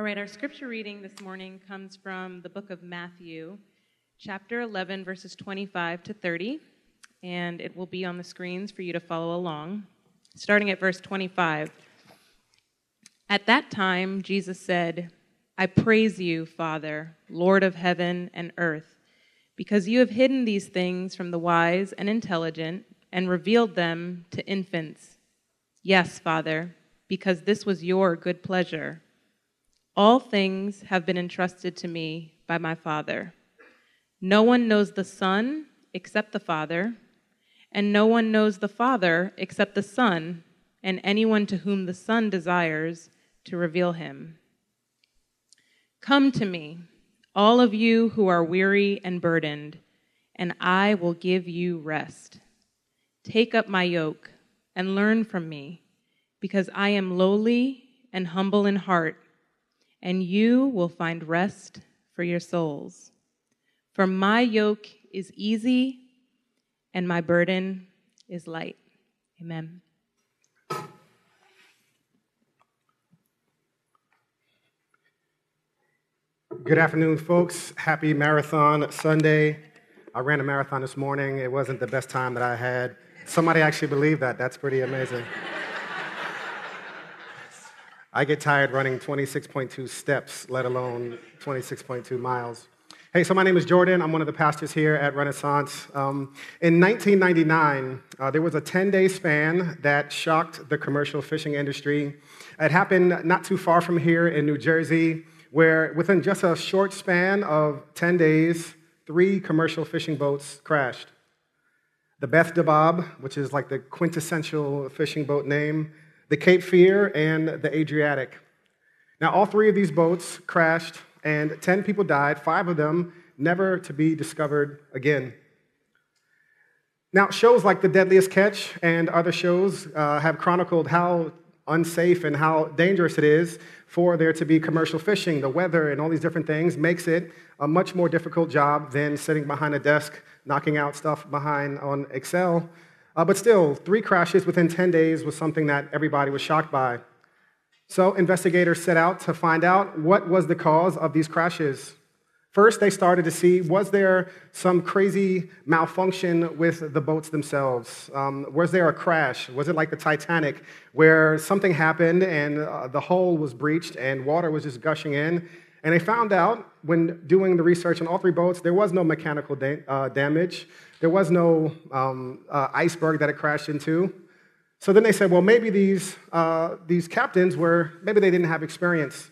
All right, our scripture reading this morning comes from the book of Matthew, chapter 11, verses 25 to 30, and it will be on the screens for you to follow along. Starting at verse 25. At that time, Jesus said, I praise you, Father, Lord of heaven and earth, because you have hidden these things from the wise and intelligent and revealed them to infants. Yes, Father, because this was your good pleasure. All things have been entrusted to me by my Father. No one knows the Son except the Father, and no one knows the Father except the Son, and anyone to whom the Son desires to reveal him. Come to me, all of you who are weary and burdened, and I will give you rest. Take up my yoke and learn from me, because I am lowly and humble in heart and you will find rest for your souls. For my yoke is easy and my burden is light. Amen. Good afternoon, folks. Happy Marathon Sunday. I ran a marathon this morning. It wasn't the best time that I had. Somebody actually believed that. That's pretty amazing. I get tired running 26.2 steps, let alone 26.2 miles. Hey, so my name is Jordan. I'm one of the pastors here at Renaissance. Um, in 1999, uh, there was a 10 day span that shocked the commercial fishing industry. It happened not too far from here in New Jersey, where within just a short span of 10 days, three commercial fishing boats crashed. The Beth Dee Bob, which is like the quintessential fishing boat name, the Cape Fear, and the Adriatic. Now, all three of these boats crashed, and 10 people died, five of them never to be discovered again. Now, shows like The Deadliest Catch and other shows uh, have chronicled how unsafe and how dangerous it is for there to be commercial fishing. The weather and all these different things makes it a much more difficult job than sitting behind a desk knocking out stuff behind on Excel uh, but still, three crashes within 10 days was something that everybody was shocked by. So investigators set out to find out what was the cause of these crashes. First, they started to see was there some crazy malfunction with the boats themselves? Um, was there a crash? Was it like the Titanic, where something happened and uh, the hull was breached and water was just gushing in? And they found out when doing the research on all three boats, there was no mechanical da- uh, damage. There was no um, uh, iceberg that it crashed into. So then they said, well, maybe these, uh, these captains were, maybe they didn't have experience.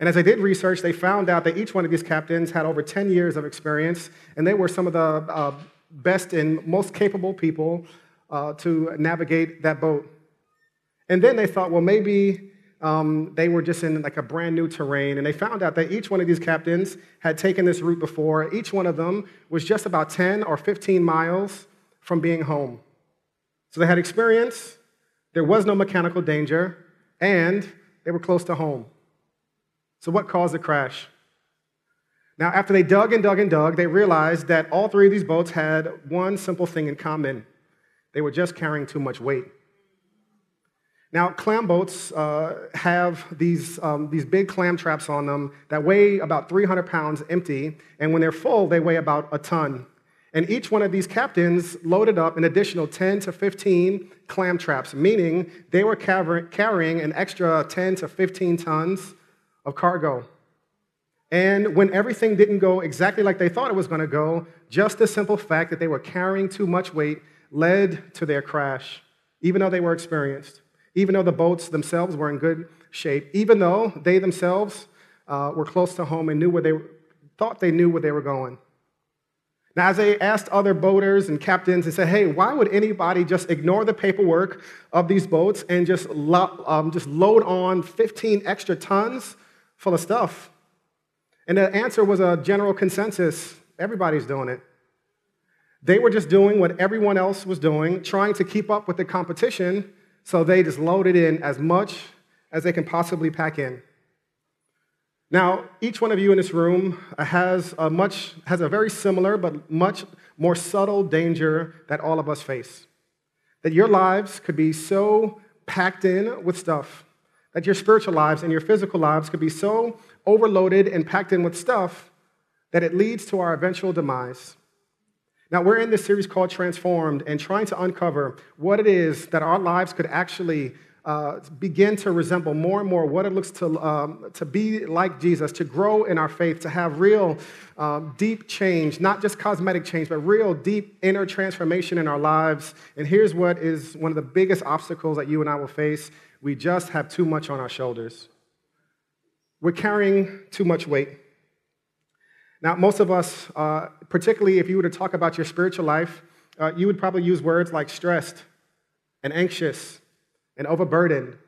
And as I did research, they found out that each one of these captains had over 10 years of experience, and they were some of the uh, best and most capable people uh, to navigate that boat. And then they thought, well, maybe um, they were just in like a brand new terrain, and they found out that each one of these captains had taken this route before. Each one of them was just about 10 or 15 miles from being home. So they had experience, there was no mechanical danger, and they were close to home. So, what caused the crash? Now, after they dug and dug and dug, they realized that all three of these boats had one simple thing in common they were just carrying too much weight. Now, clam boats uh, have these, um, these big clam traps on them that weigh about 300 pounds empty, and when they're full, they weigh about a ton. And each one of these captains loaded up an additional 10 to 15 clam traps, meaning they were carrying an extra 10 to 15 tons of cargo. And when everything didn't go exactly like they thought it was going to go, just the simple fact that they were carrying too much weight led to their crash, even though they were experienced even though the boats themselves were in good shape, even though they themselves uh, were close to home and knew where they thought they knew where they were going. Now, as they asked other boaters and captains and said, hey, why would anybody just ignore the paperwork of these boats and just, lo- um, just load on 15 extra tons full of stuff? And the answer was a general consensus everybody's doing it. They were just doing what everyone else was doing, trying to keep up with the competition so they just loaded in as much as they can possibly pack in. Now, each one of you in this room has a much has a very similar but much more subtle danger that all of us face. That your lives could be so packed in with stuff that your spiritual lives and your physical lives could be so overloaded and packed in with stuff that it leads to our eventual demise. Now, we're in this series called Transformed and trying to uncover what it is that our lives could actually uh, begin to resemble more and more what it looks to, um, to be like Jesus, to grow in our faith, to have real um, deep change, not just cosmetic change, but real deep inner transformation in our lives. And here's what is one of the biggest obstacles that you and I will face we just have too much on our shoulders. We're carrying too much weight. Now, most of us, uh, particularly if you were to talk about your spiritual life, uh, you would probably use words like stressed and anxious and overburdened.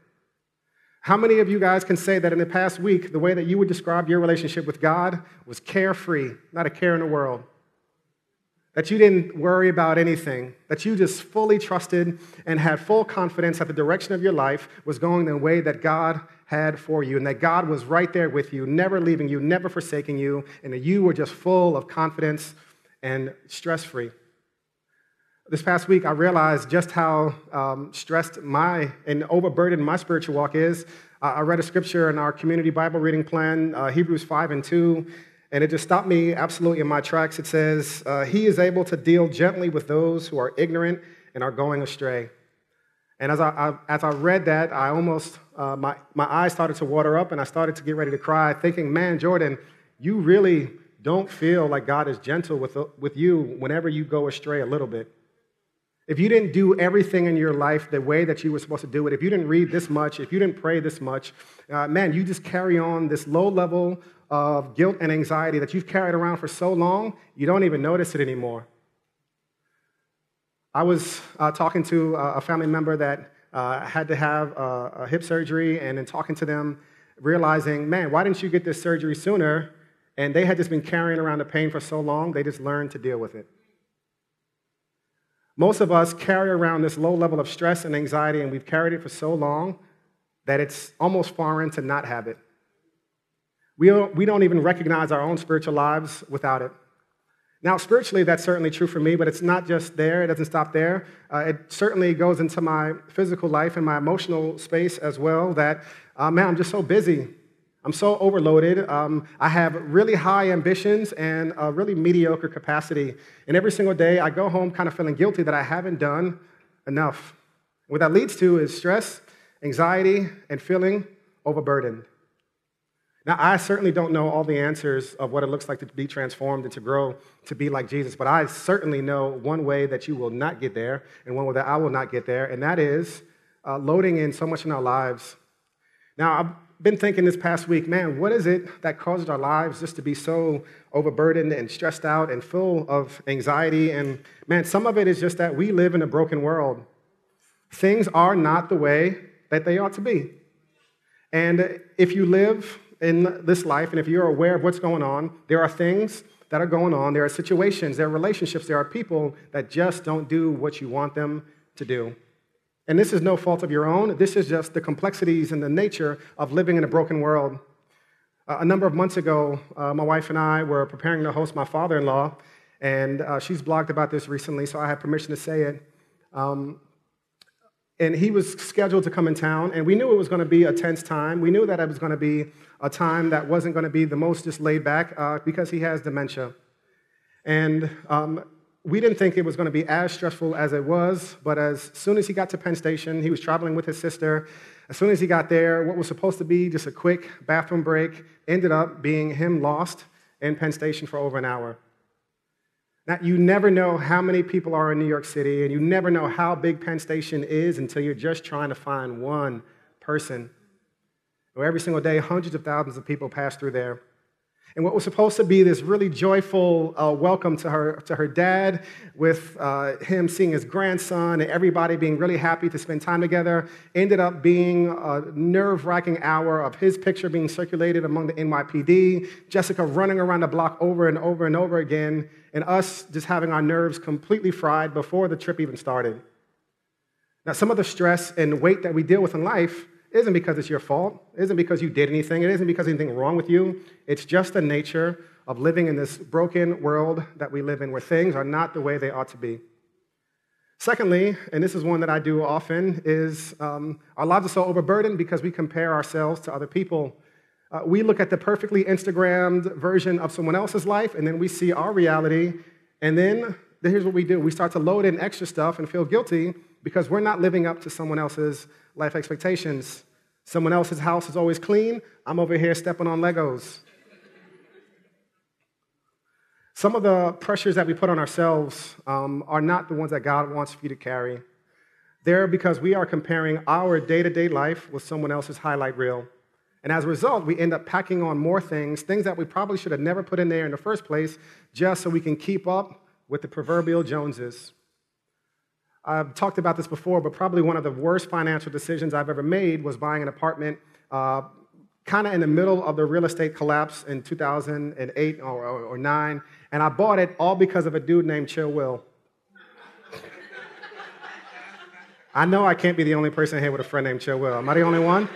How many of you guys can say that in the past week, the way that you would describe your relationship with God was carefree, not a care in the world? That you didn't worry about anything, that you just fully trusted and had full confidence that the direction of your life was going the way that God had for you, and that God was right there with you, never leaving you, never forsaking you, and that you were just full of confidence and stress free this past week, I realized just how um, stressed my and overburdened my spiritual walk is. I read a scripture in our community Bible reading plan, uh, Hebrews 5 and 2, and it just stopped me absolutely in my tracks. It says, uh, He is able to deal gently with those who are ignorant and are going astray. And as I, I as I read that, I almost, uh, my, my eyes started to water up and I started to get ready to cry, thinking, man, Jordan, you really don't feel like God is gentle with, with you whenever you go astray a little bit if you didn't do everything in your life the way that you were supposed to do it, if you didn't read this much, if you didn't pray this much, uh, man, you just carry on this low level of guilt and anxiety that you've carried around for so long, you don't even notice it anymore. I was uh, talking to a family member that uh, had to have a, a hip surgery, and in talking to them, realizing, man, why didn't you get this surgery sooner? And they had just been carrying around the pain for so long, they just learned to deal with it. Most of us carry around this low level of stress and anxiety, and we've carried it for so long that it's almost foreign to not have it. We don't, we don't even recognize our own spiritual lives without it. Now, spiritually, that's certainly true for me, but it's not just there. It doesn't stop there. Uh, it certainly goes into my physical life and my emotional space as well. That, uh, man, I'm just so busy. I'm so overloaded. Um, I have really high ambitions and a really mediocre capacity. And every single day, I go home kind of feeling guilty that I haven't done enough. What that leads to is stress, anxiety, and feeling overburdened. Now, I certainly don't know all the answers of what it looks like to be transformed and to grow to be like Jesus, but I certainly know one way that you will not get there and one way that I will not get there, and that is uh, loading in so much in our lives. Now, I've been thinking this past week, man, what is it that causes our lives just to be so overburdened and stressed out and full of anxiety? And man, some of it is just that we live in a broken world. Things are not the way that they ought to be. And if you live in this life and if you're aware of what's going on, there are things that are going on, there are situations, there are relationships, there are people that just don't do what you want them to do. And this is no fault of your own. This is just the complexities and the nature of living in a broken world. Uh, a number of months ago, uh, my wife and I were preparing to host my father in law, and uh, she's blogged about this recently, so I have permission to say it. Um, and he was scheduled to come in town, and we knew it was going to be a tense time. We knew that it was going to be a time that wasn't going to be the most just laid back uh, because he has dementia. And um, we didn't think it was going to be as stressful as it was, but as soon as he got to Penn Station, he was traveling with his sister. As soon as he got there, what was supposed to be just a quick bathroom break ended up being him lost in Penn Station for over an hour. Now, you never know how many people are in New York City, and you never know how big Penn Station is until you're just trying to find one person. Every single day, hundreds of thousands of people pass through there. And what was supposed to be this really joyful uh, welcome to her, to her dad, with uh, him seeing his grandson and everybody being really happy to spend time together, ended up being a nerve wracking hour of his picture being circulated among the NYPD, Jessica running around the block over and over and over again, and us just having our nerves completely fried before the trip even started. Now, some of the stress and weight that we deal with in life isn't because it's your fault. Isn't because you did anything. It isn't because anything wrong with you. It's just the nature of living in this broken world that we live in where things are not the way they ought to be. Secondly, and this is one that I do often, is um, our lives are so overburdened because we compare ourselves to other people. Uh, we look at the perfectly Instagrammed version of someone else's life, and then we see our reality, and then here's what we do we start to load in extra stuff and feel guilty because we're not living up to someone else's life expectations. Someone else's house is always clean. I'm over here stepping on Legos. Some of the pressures that we put on ourselves um, are not the ones that God wants for you to carry. They're because we are comparing our day to day life with someone else's highlight reel. And as a result, we end up packing on more things, things that we probably should have never put in there in the first place, just so we can keep up with the proverbial Joneses. I've talked about this before, but probably one of the worst financial decisions I've ever made was buying an apartment uh, kind of in the middle of the real estate collapse in 2008 or, or, or 9. And I bought it all because of a dude named Chill Will. I know I can't be the only person here with a friend named Chill Will. Am I the only one?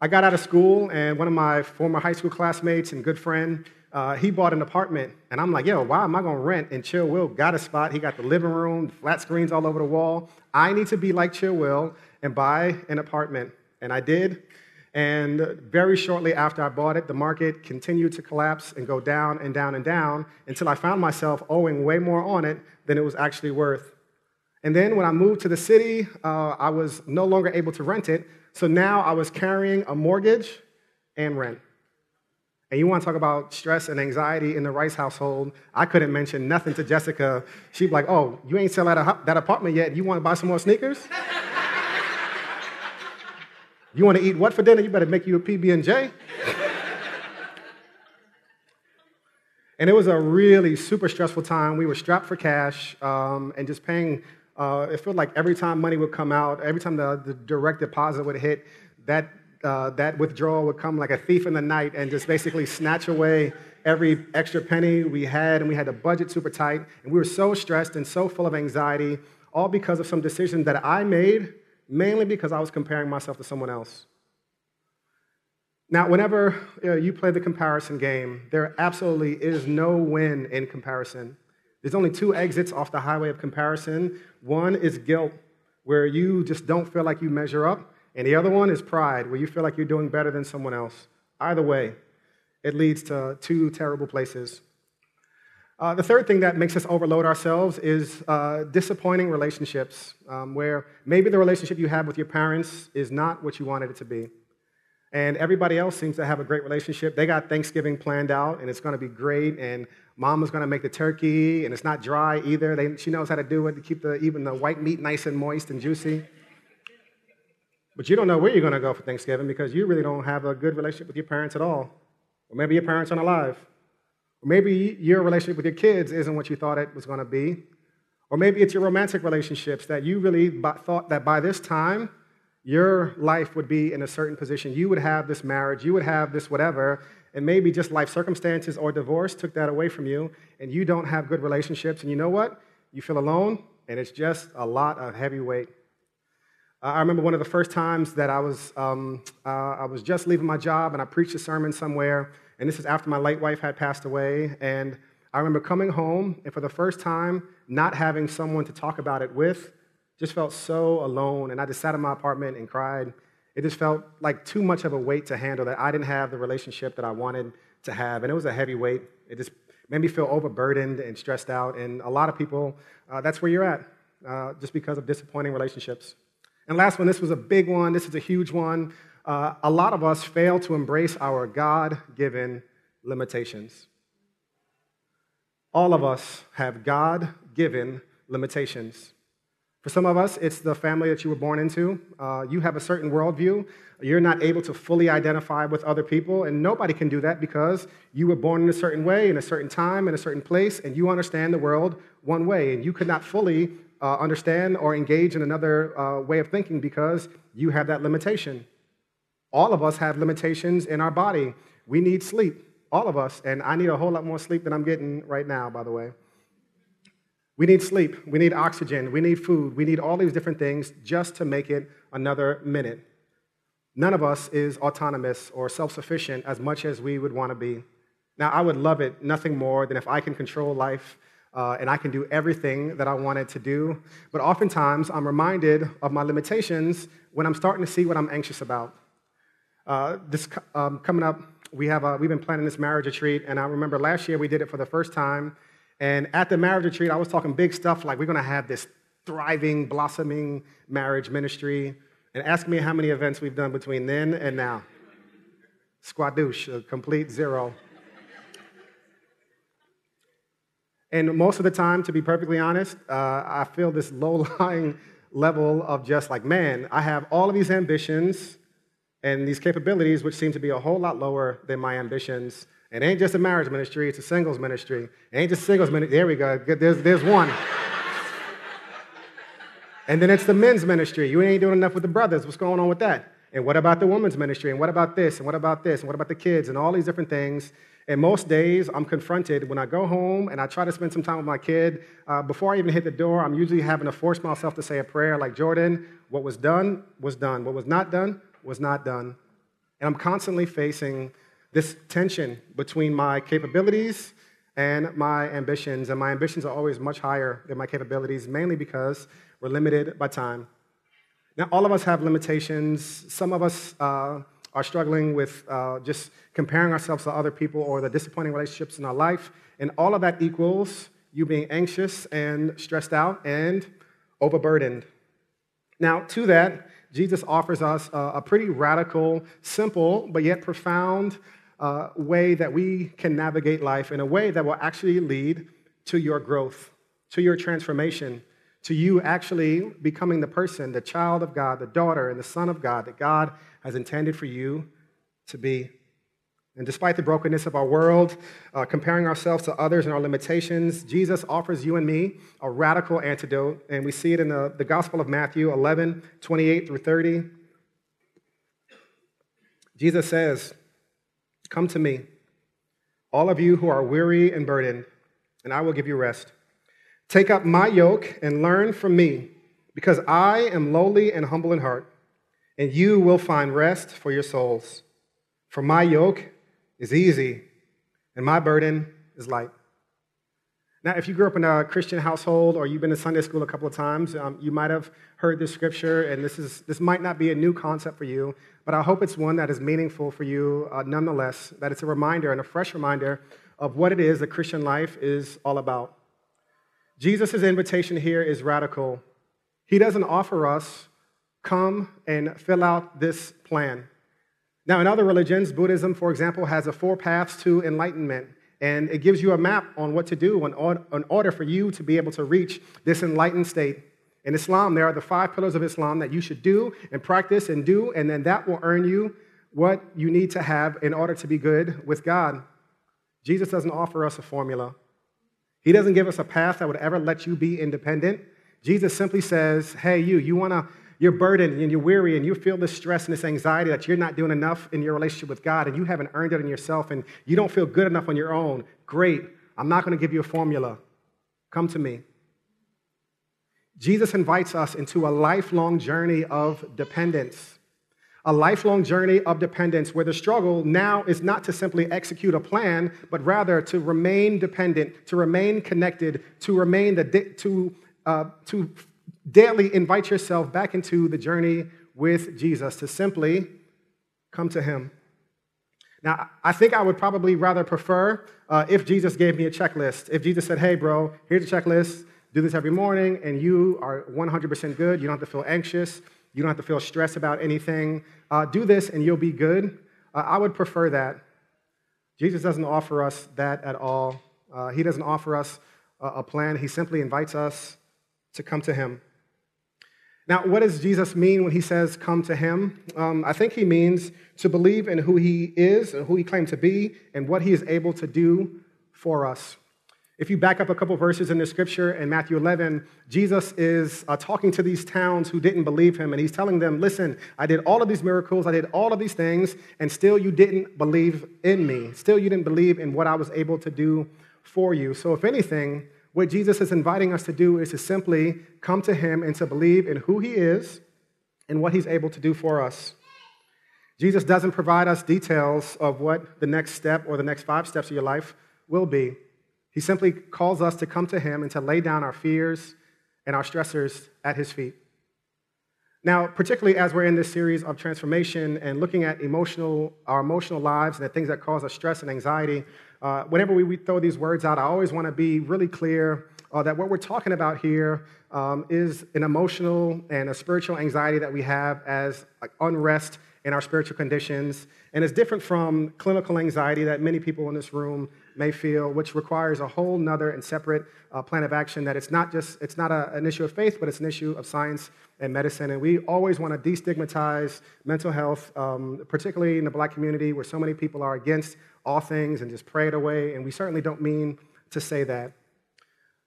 I got out of school, and one of my former high school classmates and good friend, uh, he bought an apartment. And I'm like, yo, why am I to rent? And Chill Will got a spot. He got the living room, flat screens all over the wall. I need to be like Chill Will and buy an apartment. And I did. And very shortly after I bought it, the market continued to collapse and go down and down and down until I found myself owing way more on it than it was actually worth. And then when I moved to the city, uh, I was no longer able to rent it. So now I was carrying a mortgage and rent. And you want to talk about stress and anxiety in the Rice household? I couldn't mention nothing to Jessica. She'd be like, "Oh, you ain't sell that, that apartment yet. You want to buy some more sneakers?" You want to eat what for dinner? You better make you a PB and J. and it was a really super stressful time. We were strapped for cash um, and just paying. Uh, it felt like every time money would come out, every time the, the direct deposit would hit, that uh, that withdrawal would come like a thief in the night and just basically snatch away every extra penny we had, and we had the budget super tight, and we were so stressed and so full of anxiety, all because of some decision that I made mainly because I was comparing myself to someone else. Now, whenever you, know, you play the comparison game, there absolutely is no win in comparison. There's only two exits off the highway of comparison. One is guilt, where you just don't feel like you measure up, and the other one is pride, where you feel like you're doing better than someone else. Either way, it leads to two terrible places. Uh, the third thing that makes us overload ourselves is uh, disappointing relationships, um, where maybe the relationship you have with your parents is not what you wanted it to be. And everybody else seems to have a great relationship. They got Thanksgiving planned out, and it's going to be great. And mama's going to make the turkey, and it's not dry either. They, she knows how to do it to keep the, even the white meat nice and moist and juicy. But you don't know where you're going to go for Thanksgiving because you really don't have a good relationship with your parents at all. Or maybe your parents aren't alive. Or maybe your relationship with your kids isn't what you thought it was going to be. Or maybe it's your romantic relationships that you really thought that by this time, your life would be in a certain position. You would have this marriage, you would have this whatever, and maybe just life circumstances or divorce took that away from you, and you don't have good relationships. And you know what? You feel alone, and it's just a lot of heavy weight. I remember one of the first times that I was, um, uh, I was just leaving my job, and I preached a sermon somewhere and this is after my late wife had passed away. And I remember coming home, and for the first time, not having someone to talk about it with, just felt so alone. And I just sat in my apartment and cried. It just felt like too much of a weight to handle that I didn't have the relationship that I wanted to have. And it was a heavy weight. It just made me feel overburdened and stressed out. And a lot of people, uh, that's where you're at, uh, just because of disappointing relationships. And last one, this was a big one. This is a huge one uh, a lot of us fail to embrace our God given limitations. All of us have God given limitations. For some of us, it's the family that you were born into. Uh, you have a certain worldview. You're not able to fully identify with other people, and nobody can do that because you were born in a certain way, in a certain time, in a certain place, and you understand the world one way. And you could not fully uh, understand or engage in another uh, way of thinking because you have that limitation. All of us have limitations in our body. We need sleep, all of us, and I need a whole lot more sleep than I'm getting right now, by the way. We need sleep, we need oxygen, we need food, we need all these different things just to make it another minute. None of us is autonomous or self sufficient as much as we would want to be. Now, I would love it nothing more than if I can control life uh, and I can do everything that I wanted to do. But oftentimes, I'm reminded of my limitations when I'm starting to see what I'm anxious about. Uh, this um, coming up, we have a, we've been planning this marriage retreat, and I remember last year we did it for the first time. And at the marriage retreat, I was talking big stuff like we're going to have this thriving, blossoming marriage ministry. And ask me how many events we've done between then and now. Squadouche, a complete zero. And most of the time, to be perfectly honest, uh, I feel this low lying level of just like, man, I have all of these ambitions and these capabilities, which seem to be a whole lot lower than my ambitions. And it ain't just a marriage ministry, it's a singles ministry. It ain't just singles ministry. There we go. There's, there's one. and then it's the men's ministry. You ain't doing enough with the brothers. What's going on with that? And what about the women's ministry? And what about this? And what about this? And what about the kids? And all these different things. And most days, I'm confronted when I go home and I try to spend some time with my kid. Uh, before I even hit the door, I'm usually having to force myself to say a prayer like, Jordan, what was done was done. What was not done was not done. And I'm constantly facing this tension between my capabilities and my ambitions. And my ambitions are always much higher than my capabilities, mainly because we're limited by time. Now, all of us have limitations. Some of us, uh, are struggling with uh, just comparing ourselves to other people or the disappointing relationships in our life. And all of that equals you being anxious and stressed out and overburdened. Now, to that, Jesus offers us a, a pretty radical, simple, but yet profound uh, way that we can navigate life in a way that will actually lead to your growth, to your transformation, to you actually becoming the person, the child of God, the daughter, and the son of God that God has intended for you to be. And despite the brokenness of our world, uh, comparing ourselves to others and our limitations, Jesus offers you and me a radical antidote. And we see it in the, the Gospel of Matthew 11, 28 through 30. Jesus says, Come to me, all of you who are weary and burdened, and I will give you rest. Take up my yoke and learn from me, because I am lowly and humble in heart, and you will find rest for your souls. For my yoke is easy, and my burden is light. Now, if you grew up in a Christian household or you've been to Sunday school a couple of times, um, you might have heard this scripture, and this, is, this might not be a new concept for you, but I hope it's one that is meaningful for you uh, nonetheless, that it's a reminder and a fresh reminder of what it is the Christian life is all about. Jesus' invitation here is radical. He doesn't offer us, come and fill out this plan. Now, in other religions, Buddhism, for example, has a four paths to enlightenment, and it gives you a map on what to do in order for you to be able to reach this enlightened state. In Islam, there are the five pillars of Islam that you should do and practice and do, and then that will earn you what you need to have in order to be good with God. Jesus doesn't offer us a formula. He doesn't give us a path that would ever let you be independent. Jesus simply says, Hey, you, you want to, you're burdened and you're weary and you feel this stress and this anxiety that you're not doing enough in your relationship with God and you haven't earned it in yourself and you don't feel good enough on your own. Great. I'm not going to give you a formula. Come to me. Jesus invites us into a lifelong journey of dependence a lifelong journey of dependence where the struggle now is not to simply execute a plan, but rather to remain dependent, to remain connected, to remain the, to, uh, to daily invite yourself back into the journey with Jesus, to simply come to Him. Now, I think I would probably rather prefer uh, if Jesus gave me a checklist. If Jesus said, hey, bro, here's a checklist, do this every morning, and you are 100% good, you don't have to feel anxious. You don't have to feel stressed about anything. Uh, do this and you'll be good. Uh, I would prefer that. Jesus doesn't offer us that at all. Uh, he doesn't offer us a, a plan. He simply invites us to come to Him. Now, what does Jesus mean when he says come to him? Um, I think he means to believe in who he is and who he claimed to be and what he is able to do for us. If you back up a couple verses in the scripture in Matthew 11, Jesus is uh, talking to these towns who didn't believe him, and he's telling them, Listen, I did all of these miracles, I did all of these things, and still you didn't believe in me. Still you didn't believe in what I was able to do for you. So, if anything, what Jesus is inviting us to do is to simply come to him and to believe in who he is and what he's able to do for us. Jesus doesn't provide us details of what the next step or the next five steps of your life will be. He simply calls us to come to Him and to lay down our fears and our stressors at His feet. Now, particularly as we're in this series of transformation and looking at emotional, our emotional lives and the things that cause us stress and anxiety, uh, whenever we, we, throw these words out, I always want to be really clear uh, that what we're talking about here um, is an emotional and a spiritual anxiety that we have as like, unrest in our spiritual conditions. And it's different from clinical anxiety that many people in this room may feel, which requires a whole nother and separate uh, plan of action that it's not just, it's not a, an issue of faith, but it's an issue of science and medicine. And we always want to destigmatize mental health, um, particularly in the black community where so many people are against all things and just pray it away. And we certainly don't mean to say that.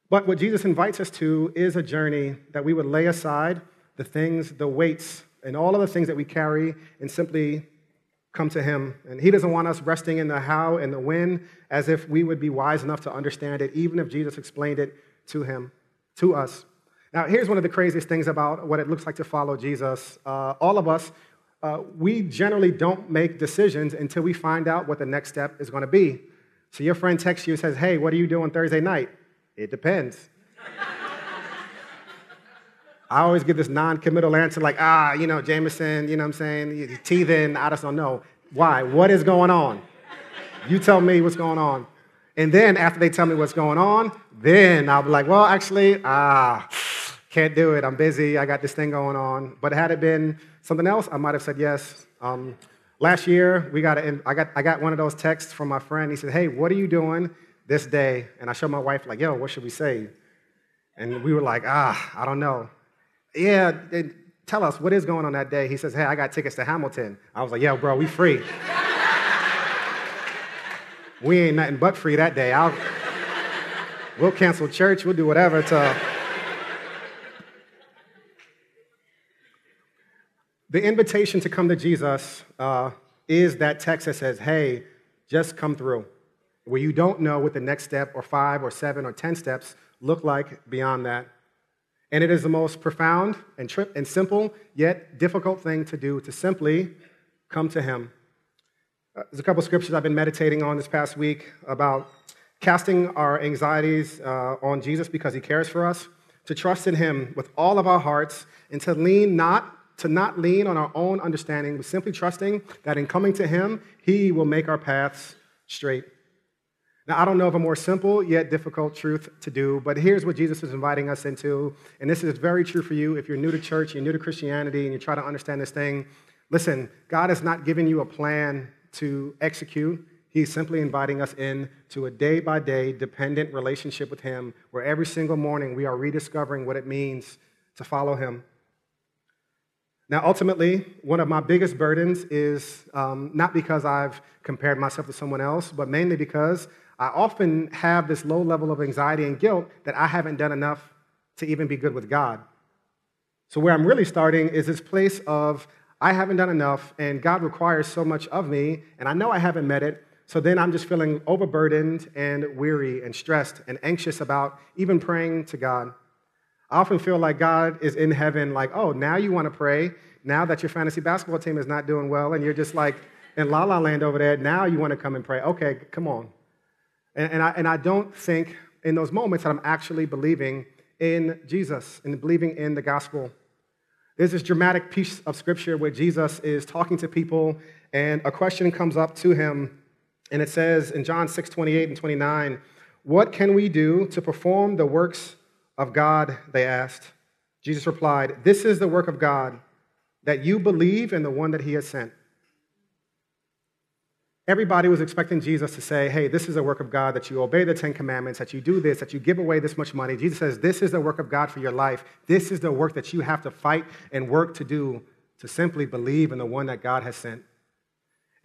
But what Jesus invites us to is a journey that we would lay aside the things, the weights, and all of the things that we carry and simply come to Him. And He doesn't want us resting in the how and the when as if we would be wise enough to understand it, even if Jesus explained it to Him, to us. Now, here's one of the craziest things about what it looks like to follow Jesus. Uh, all of us, uh, we generally don't make decisions until we find out what the next step is going to be. So your friend texts you and says, Hey, what are you doing Thursday night? It depends. I always give this non committal answer like, ah, you know, Jameson, you know what I'm saying? Teething, I just don't know. Why? What is going on? You tell me what's going on. And then after they tell me what's going on, then I'll be like, well, actually, ah, can't do it. I'm busy. I got this thing going on. But had it been something else, I might have said yes. Um, last year, we got a, I got I got one of those texts from my friend. He said, "Hey, what are you doing this day?" And I showed my wife like, "Yo, what should we say?" And we were like, "Ah, I don't know." Yeah, tell us what is going on that day. He says, hey, I got tickets to Hamilton. I was like, yeah, bro, we free. we ain't nothing but free that day. I'll, we'll cancel church. We'll do whatever to. the invitation to come to Jesus uh, is that text that says, hey, just come through. Where you don't know what the next step or five or seven or 10 steps look like beyond that. And it is the most profound and, tri- and simple, yet difficult thing to do to simply come to Him. Uh, there's a couple scriptures I've been meditating on this past week about casting our anxieties uh, on Jesus because He cares for us, to trust in Him with all of our hearts, and to lean not to not lean on our own understanding, but simply trusting that in coming to Him, He will make our paths straight. Now, I don't know of a more simple yet difficult truth to do, but here's what Jesus is inviting us into. And this is very true for you if you're new to church, you're new to Christianity, and you try to understand this thing. Listen, God has not given you a plan to execute. He's simply inviting us in to a day by day dependent relationship with Him where every single morning we are rediscovering what it means to follow Him. Now, ultimately, one of my biggest burdens is um, not because I've compared myself to someone else, but mainly because I often have this low level of anxiety and guilt that I haven't done enough to even be good with God. So, where I'm really starting is this place of I haven't done enough, and God requires so much of me, and I know I haven't met it. So then I'm just feeling overburdened and weary and stressed and anxious about even praying to God. I often feel like God is in heaven, like, oh, now you want to pray. Now that your fantasy basketball team is not doing well, and you're just like in la la land over there, now you want to come and pray. Okay, come on. And, and, I, and I don't think in those moments that I'm actually believing in Jesus and believing in the gospel. There's this dramatic piece of scripture where Jesus is talking to people, and a question comes up to him, and it says in John 6 28 and 29, What can we do to perform the works of God? They asked. Jesus replied, This is the work of God, that you believe in the one that he has sent. Everybody was expecting Jesus to say, Hey, this is a work of God, that you obey the Ten Commandments, that you do this, that you give away this much money. Jesus says, This is the work of God for your life. This is the work that you have to fight and work to do to simply believe in the one that God has sent.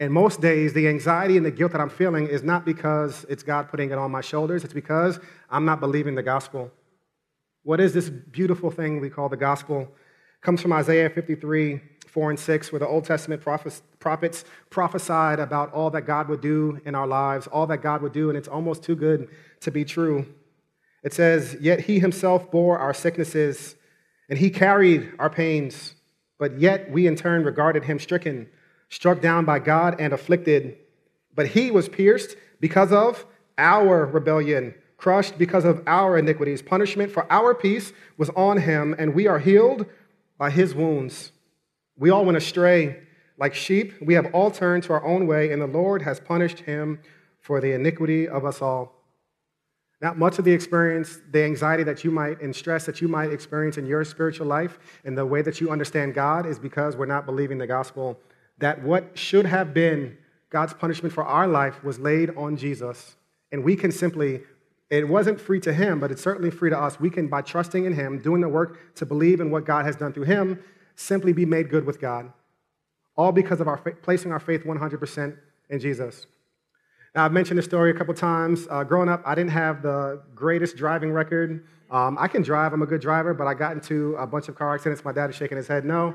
And most days, the anxiety and the guilt that I'm feeling is not because it's God putting it on my shoulders, it's because I'm not believing the gospel. What is this beautiful thing we call the gospel? It comes from Isaiah 53 4 and 6, where the Old Testament prophets prophesied about all that God would do in our lives, all that God would do, and it's almost too good to be true. It says, Yet he himself bore our sicknesses, and he carried our pains, but yet we in turn regarded him stricken, struck down by God, and afflicted. But he was pierced because of our rebellion, crushed because of our iniquities. Punishment for our peace was on him, and we are healed by his wounds. We all went astray like sheep. We have all turned to our own way, and the Lord has punished him for the iniquity of us all. Now, much of the experience, the anxiety that you might and stress that you might experience in your spiritual life and the way that you understand God is because we're not believing the gospel that what should have been God's punishment for our life was laid on Jesus. And we can simply, it wasn't free to him, but it's certainly free to us. We can, by trusting in him, doing the work to believe in what God has done through him, simply be made good with God. All because of our placing our faith 100% in Jesus. Now, I've mentioned this story a couple times. Uh, growing up, I didn't have the greatest driving record. Um, I can drive, I'm a good driver, but I got into a bunch of car accidents. My dad is shaking his head no.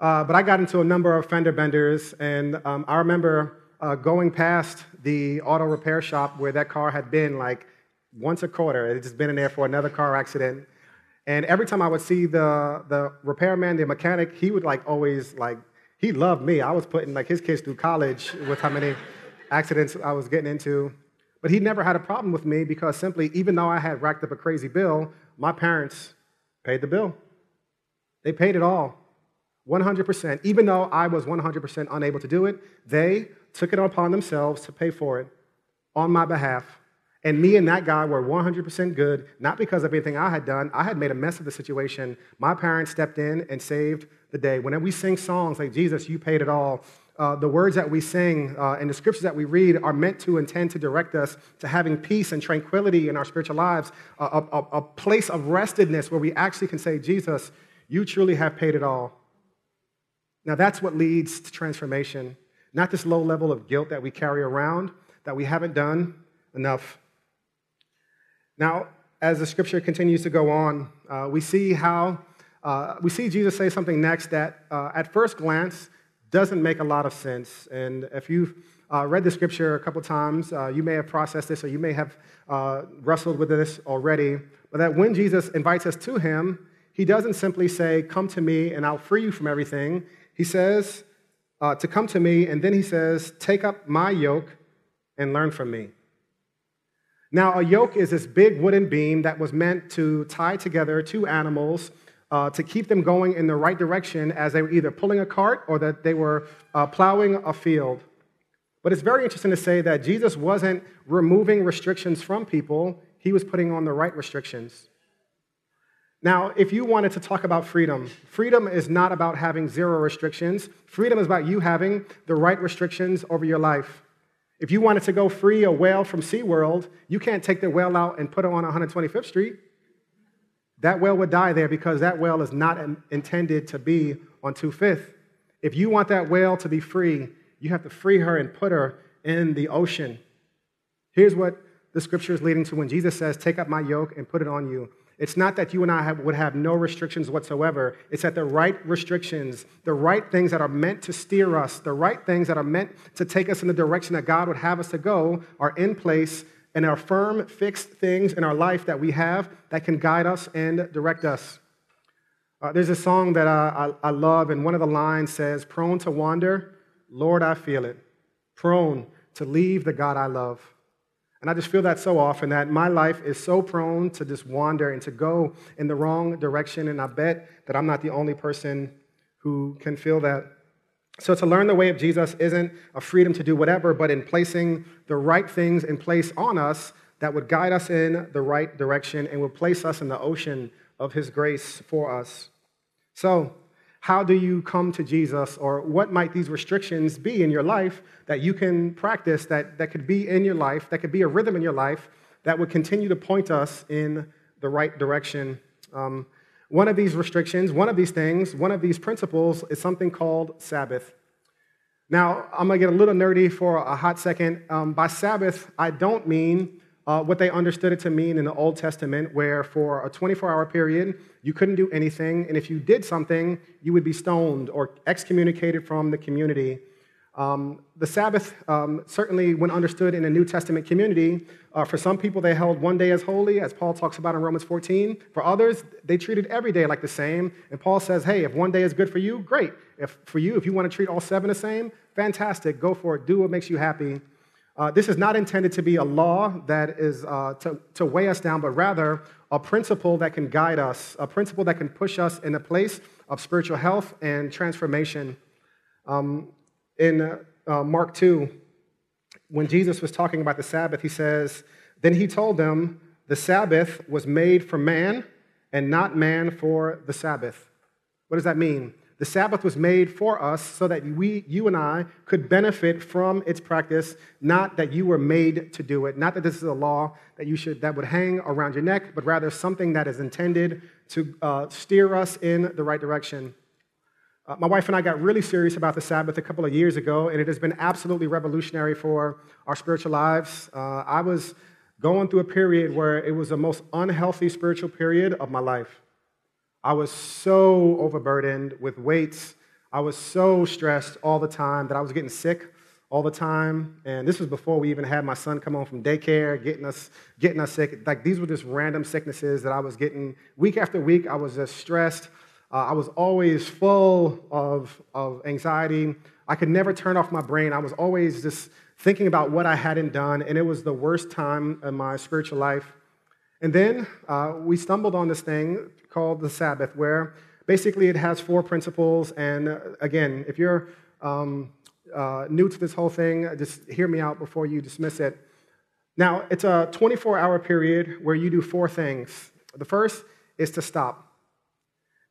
uh, but I got into a number of fender benders, and um, I remember uh, going past the auto repair shop where that car had been like once a quarter. It had just been in there for another car accident. And every time I would see the, the repairman, the mechanic, he would like always like he loved me. I was putting like his kids through college with how many accidents I was getting into. But he never had a problem with me because simply, even though I had racked up a crazy bill, my parents paid the bill. They paid it all, 100%. Even though I was 100% unable to do it, they took it upon themselves to pay for it on my behalf. And me and that guy were 100% good, not because of anything I had done. I had made a mess of the situation. My parents stepped in and saved the day. Whenever we sing songs like, Jesus, you paid it all, uh, the words that we sing uh, and the scriptures that we read are meant to intend to direct us to having peace and tranquility in our spiritual lives, a, a, a place of restedness where we actually can say, Jesus, you truly have paid it all. Now, that's what leads to transformation, not this low level of guilt that we carry around that we haven't done enough. Now, as the scripture continues to go on, uh, we see how uh, we see Jesus say something next that, uh, at first glance, doesn't make a lot of sense. And if you've uh, read the scripture a couple times, uh, you may have processed this or you may have uh, wrestled with this already. But that when Jesus invites us to him, he doesn't simply say, Come to me and I'll free you from everything. He says, To come to me, and then he says, Take up my yoke and learn from me. Now, a yoke is this big wooden beam that was meant to tie together two animals uh, to keep them going in the right direction as they were either pulling a cart or that they were uh, plowing a field. But it's very interesting to say that Jesus wasn't removing restrictions from people, he was putting on the right restrictions. Now, if you wanted to talk about freedom, freedom is not about having zero restrictions. Freedom is about you having the right restrictions over your life. If you wanted to go free a whale from SeaWorld, you can't take the whale out and put it on 125th Street. That whale would die there because that whale is not intended to be on 25th. If you want that whale to be free, you have to free her and put her in the ocean. Here's what the scripture is leading to when Jesus says, Take up my yoke and put it on you. It's not that you and I have, would have no restrictions whatsoever. It's that the right restrictions, the right things that are meant to steer us, the right things that are meant to take us in the direction that God would have us to go are in place and are firm, fixed things in our life that we have that can guide us and direct us. Uh, there's a song that I, I, I love, and one of the lines says, Prone to wander, Lord, I feel it. Prone to leave the God I love. And I just feel that so often that my life is so prone to just wander and to go in the wrong direction. And I bet that I'm not the only person who can feel that. So to learn the way of Jesus isn't a freedom to do whatever, but in placing the right things in place on us that would guide us in the right direction and would place us in the ocean of his grace for us. So, how do you come to Jesus, or what might these restrictions be in your life that you can practice that, that could be in your life, that could be a rhythm in your life that would continue to point us in the right direction? Um, one of these restrictions, one of these things, one of these principles is something called Sabbath. Now, I'm to get a little nerdy for a hot second. Um, by Sabbath, I don't mean uh, what they understood it to mean in the Old Testament, where for a 24 hour period, you couldn't do anything, and if you did something, you would be stoned or excommunicated from the community. Um, the Sabbath, um, certainly when understood in a New Testament community, uh, for some people they held one day as holy, as Paul talks about in Romans 14. For others, they treated every day like the same. And Paul says, hey, if one day is good for you, great. If for you, if you want to treat all seven the same, fantastic, go for it. Do what makes you happy. Uh, this is not intended to be a law that is uh, to, to weigh us down, but rather a principle that can guide us, a principle that can push us in a place of spiritual health and transformation. Um, in uh, Mark 2, when Jesus was talking about the Sabbath, he says, Then he told them, The Sabbath was made for man, and not man for the Sabbath. What does that mean? The Sabbath was made for us so that we, you and I could benefit from its practice, not that you were made to do it, not that this is a law that you should that would hang around your neck, but rather something that is intended to uh, steer us in the right direction. Uh, my wife and I got really serious about the Sabbath a couple of years ago, and it has been absolutely revolutionary for our spiritual lives. Uh, I was going through a period where it was the most unhealthy spiritual period of my life. I was so overburdened with weights. I was so stressed all the time that I was getting sick all the time. And this was before we even had my son come home from daycare, getting us, getting us sick. Like these were just random sicknesses that I was getting week after week. I was just stressed. Uh, I was always full of, of anxiety. I could never turn off my brain. I was always just thinking about what I hadn't done, and it was the worst time in my spiritual life. And then uh, we stumbled on this thing called the Sabbath, where basically it has four principles. And uh, again, if you're um, uh, new to this whole thing, just hear me out before you dismiss it. Now, it's a 24 hour period where you do four things. The first is to stop.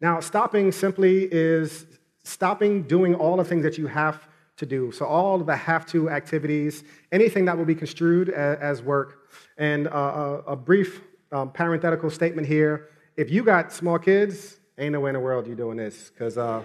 Now, stopping simply is stopping doing all the things that you have to do. So, all the have to activities, anything that will be construed as, work. And uh, a, a brief um, parenthetical statement here. If you got small kids, ain't no way in the world you're doing this because uh,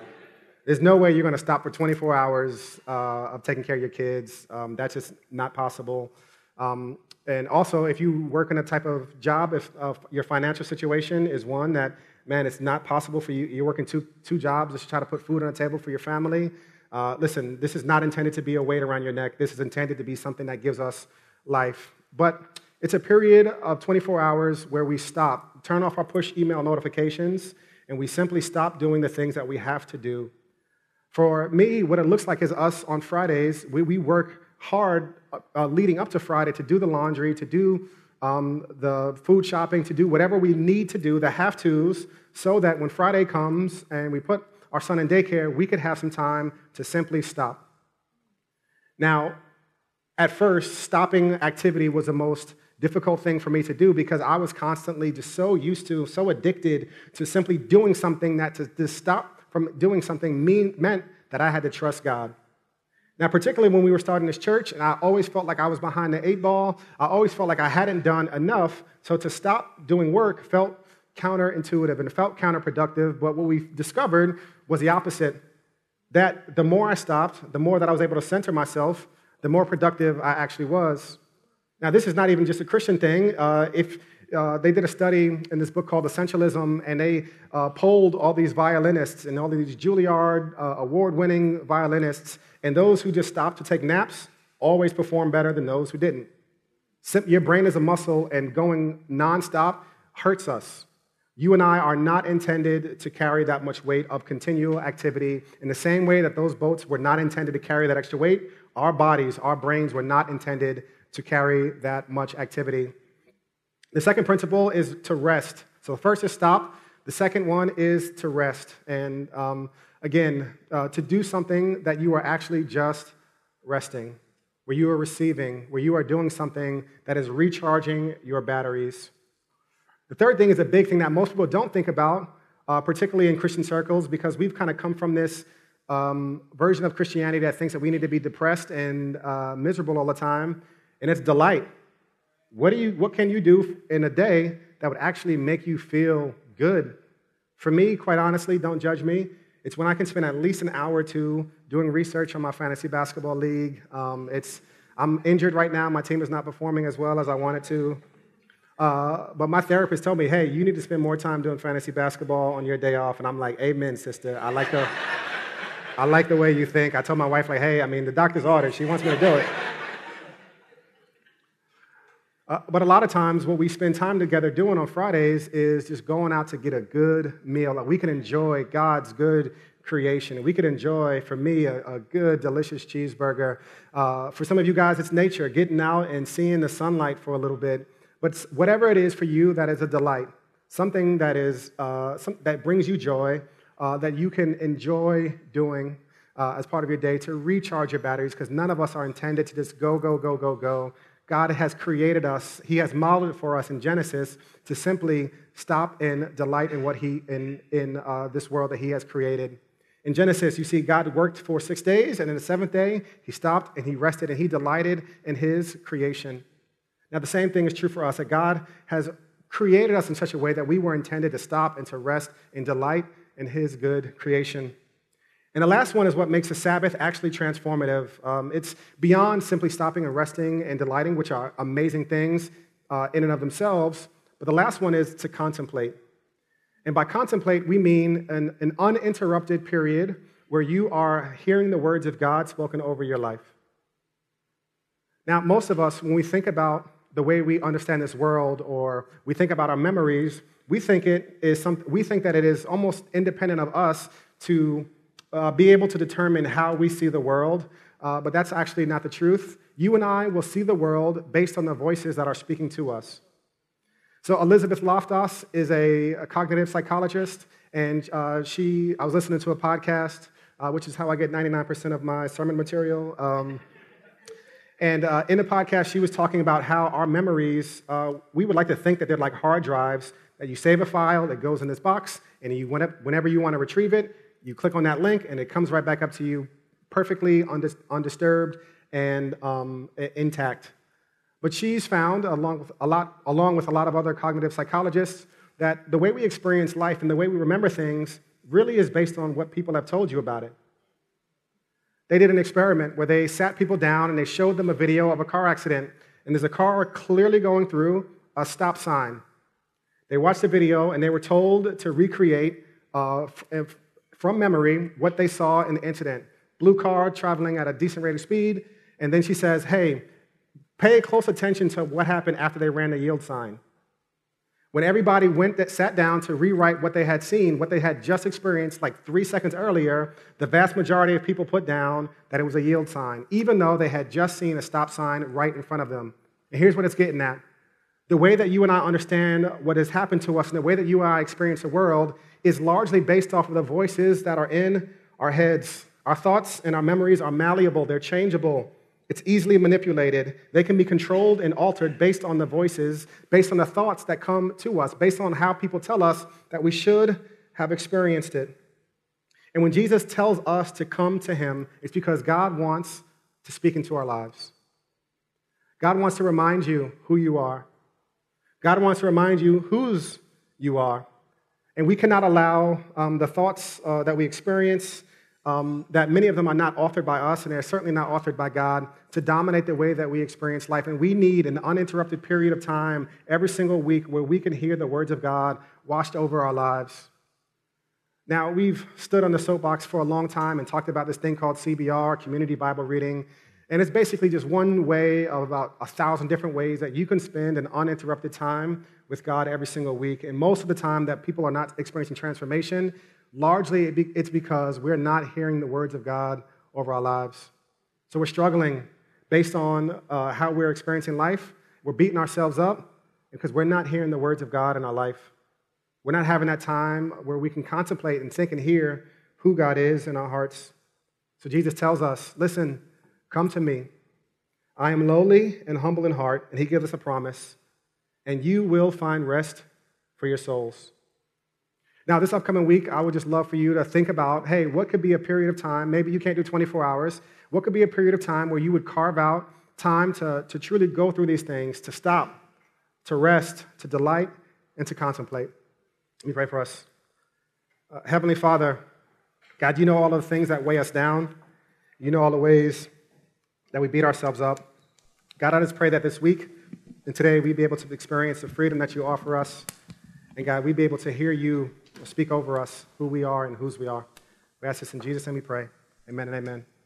there's no way you're going to stop for 24 hours uh, of taking care of your kids. Um, that's just not possible. Um, and also, if you work in a type of job, if uh, your financial situation is one that, man, it's not possible for you, you're working two, two jobs just to try to put food on the table for your family. Uh, listen, this is not intended to be a weight around your neck. This is intended to be something that gives us life. But it's a period of 24 hours where we stop, turn off our push email notifications, and we simply stop doing the things that we have to do. For me, what it looks like is us on Fridays, we, we work hard uh, leading up to Friday to do the laundry, to do um, the food shopping, to do whatever we need to do, the have tos, so that when Friday comes and we put our son in daycare, we could have some time to simply stop. Now, at first, stopping activity was the most difficult thing for me to do because I was constantly just so used to, so addicted to simply doing something that to, to stop from doing something mean, meant that I had to trust God. Now, particularly when we were starting this church, and I always felt like I was behind the eight ball, I always felt like I hadn't done enough. So to stop doing work felt counterintuitive and felt counterproductive. But what we discovered was the opposite that the more I stopped, the more that I was able to center myself, the more productive I actually was. Now, this is not even just a Christian thing. Uh, if uh, they did a study in this book called Essentialism, and they uh, polled all these violinists and all these Juilliard uh, award winning violinists, and those who just stopped to take naps always performed better than those who didn't. Your brain is a muscle, and going nonstop hurts us. You and I are not intended to carry that much weight of continual activity. In the same way that those boats were not intended to carry that extra weight, our bodies, our brains were not intended to carry that much activity. The second principle is to rest. So, the first is stop. The second one is to rest. And um, again, uh, to do something that you are actually just resting, where you are receiving, where you are doing something that is recharging your batteries. The third thing is a big thing that most people don't think about, uh, particularly in Christian circles, because we've kind of come from this um, version of Christianity that thinks that we need to be depressed and uh, miserable all the time and it's delight. What, do you, what can you do in a day that would actually make you feel good? For me, quite honestly, don't judge me. It's when I can spend at least an hour or two doing research on my fantasy basketball league. Um, it's, I'm injured right now. My team is not performing as well as I wanted to. Uh, but my therapist told me, hey, you need to spend more time doing fantasy basketball on your day off. And I'm like, amen, sister. I like the, I like the way you think. I told my wife, like, hey, I mean, the doctor's ordered. She wants me to do it. Uh, but a lot of times, what we spend time together doing on Fridays is just going out to get a good meal. Like we can enjoy God's good creation. We could enjoy, for me, a, a good, delicious cheeseburger. Uh, for some of you guys, it's nature, getting out and seeing the sunlight for a little bit. But whatever it is for you that is a delight, something that, is, uh, some, that brings you joy, uh, that you can enjoy doing uh, as part of your day to recharge your batteries, because none of us are intended to just go, go, go, go, go. God has created us, He has modeled it for us in Genesis to simply stop and delight in what He, in, in uh, this world that He has created. In Genesis, you see God worked for six days, and in the seventh day, He stopped and He rested and He delighted in His creation. Now, the same thing is true for us that God has created us in such a way that we were intended to stop and to rest and delight in His good creation. And the last one is what makes the Sabbath actually transformative. Um, it's beyond simply stopping and resting and delighting, which are amazing things uh, in and of themselves. But the last one is to contemplate. And by contemplate, we mean an, an uninterrupted period where you are hearing the words of God spoken over your life. Now, most of us, when we think about the way we understand this world or we think about our memories, we think, it is some, we think that it is almost independent of us to uh, be able to determine how we see the world, uh, but that's actually not the truth. You and I will see the world based on the voices that are speaking to us. So, Elizabeth Loftus is a, a cognitive psychologist, and uh, she, I was listening to a podcast, uh, which is how I get 99% of my sermon material. Um, and uh, in the podcast, she was talking about how our memories, uh, we would like to think that they're like hard drives, that you save a file that goes in this box, and you, whenever you want to retrieve it, you click on that link, and it comes right back up to you perfectly undis- undisturbed and um, intact. But she's found, along with, a lot, along with a lot of other cognitive psychologists, that the way we experience life and the way we remember things really is based on what people have told you about it. They did an experiment where they sat people down and they showed them a video of a car accident, and there's a car clearly going through a stop sign. They watched the video and they were told to recreate uh, from memory what they saw in the incident. Blue car traveling at a decent rate of speed, and then she says, Hey, pay close attention to what happened after they ran the yield sign. When everybody went that sat down to rewrite what they had seen, what they had just experienced like three seconds earlier, the vast majority of people put down that it was a yield sign, even though they had just seen a stop sign right in front of them. And here's what it's getting at. The way that you and I understand what has happened to us and the way that you and I experience the world is largely based off of the voices that are in our heads. Our thoughts and our memories are malleable, they're changeable. It's easily manipulated. They can be controlled and altered based on the voices, based on the thoughts that come to us, based on how people tell us that we should have experienced it. And when Jesus tells us to come to him, it's because God wants to speak into our lives. God wants to remind you who you are. God wants to remind you whose you are. And we cannot allow um, the thoughts uh, that we experience, um, that many of them are not authored by us, and they're certainly not authored by God, to dominate the way that we experience life. And we need an uninterrupted period of time every single week where we can hear the words of God washed over our lives. Now, we've stood on the soapbox for a long time and talked about this thing called CBR, Community Bible Reading. And it's basically just one way of about a thousand different ways that you can spend an uninterrupted time with God every single week. And most of the time that people are not experiencing transformation, largely it's because we're not hearing the words of God over our lives. So we're struggling based on uh, how we're experiencing life. We're beating ourselves up because we're not hearing the words of God in our life. We're not having that time where we can contemplate and think and hear who God is in our hearts. So Jesus tells us listen, come to me. I am lowly and humble in heart, and he gives us a promise and you will find rest for your souls. Now, this upcoming week, I would just love for you to think about hey, what could be a period of time? Maybe you can't do 24 hours. What could be a period of time where you would carve out time to, to truly go through these things, to stop, to rest, to delight, and to contemplate? Let me pray for us. Uh, Heavenly Father, God, you know all of the things that weigh us down. You know all the ways that we beat ourselves up. God, I just pray that this week, and today we'd be able to experience the freedom that you offer us. And God, we'd be able to hear you speak over us who we are and whose we are. We ask this in Jesus' name we pray. Amen and amen.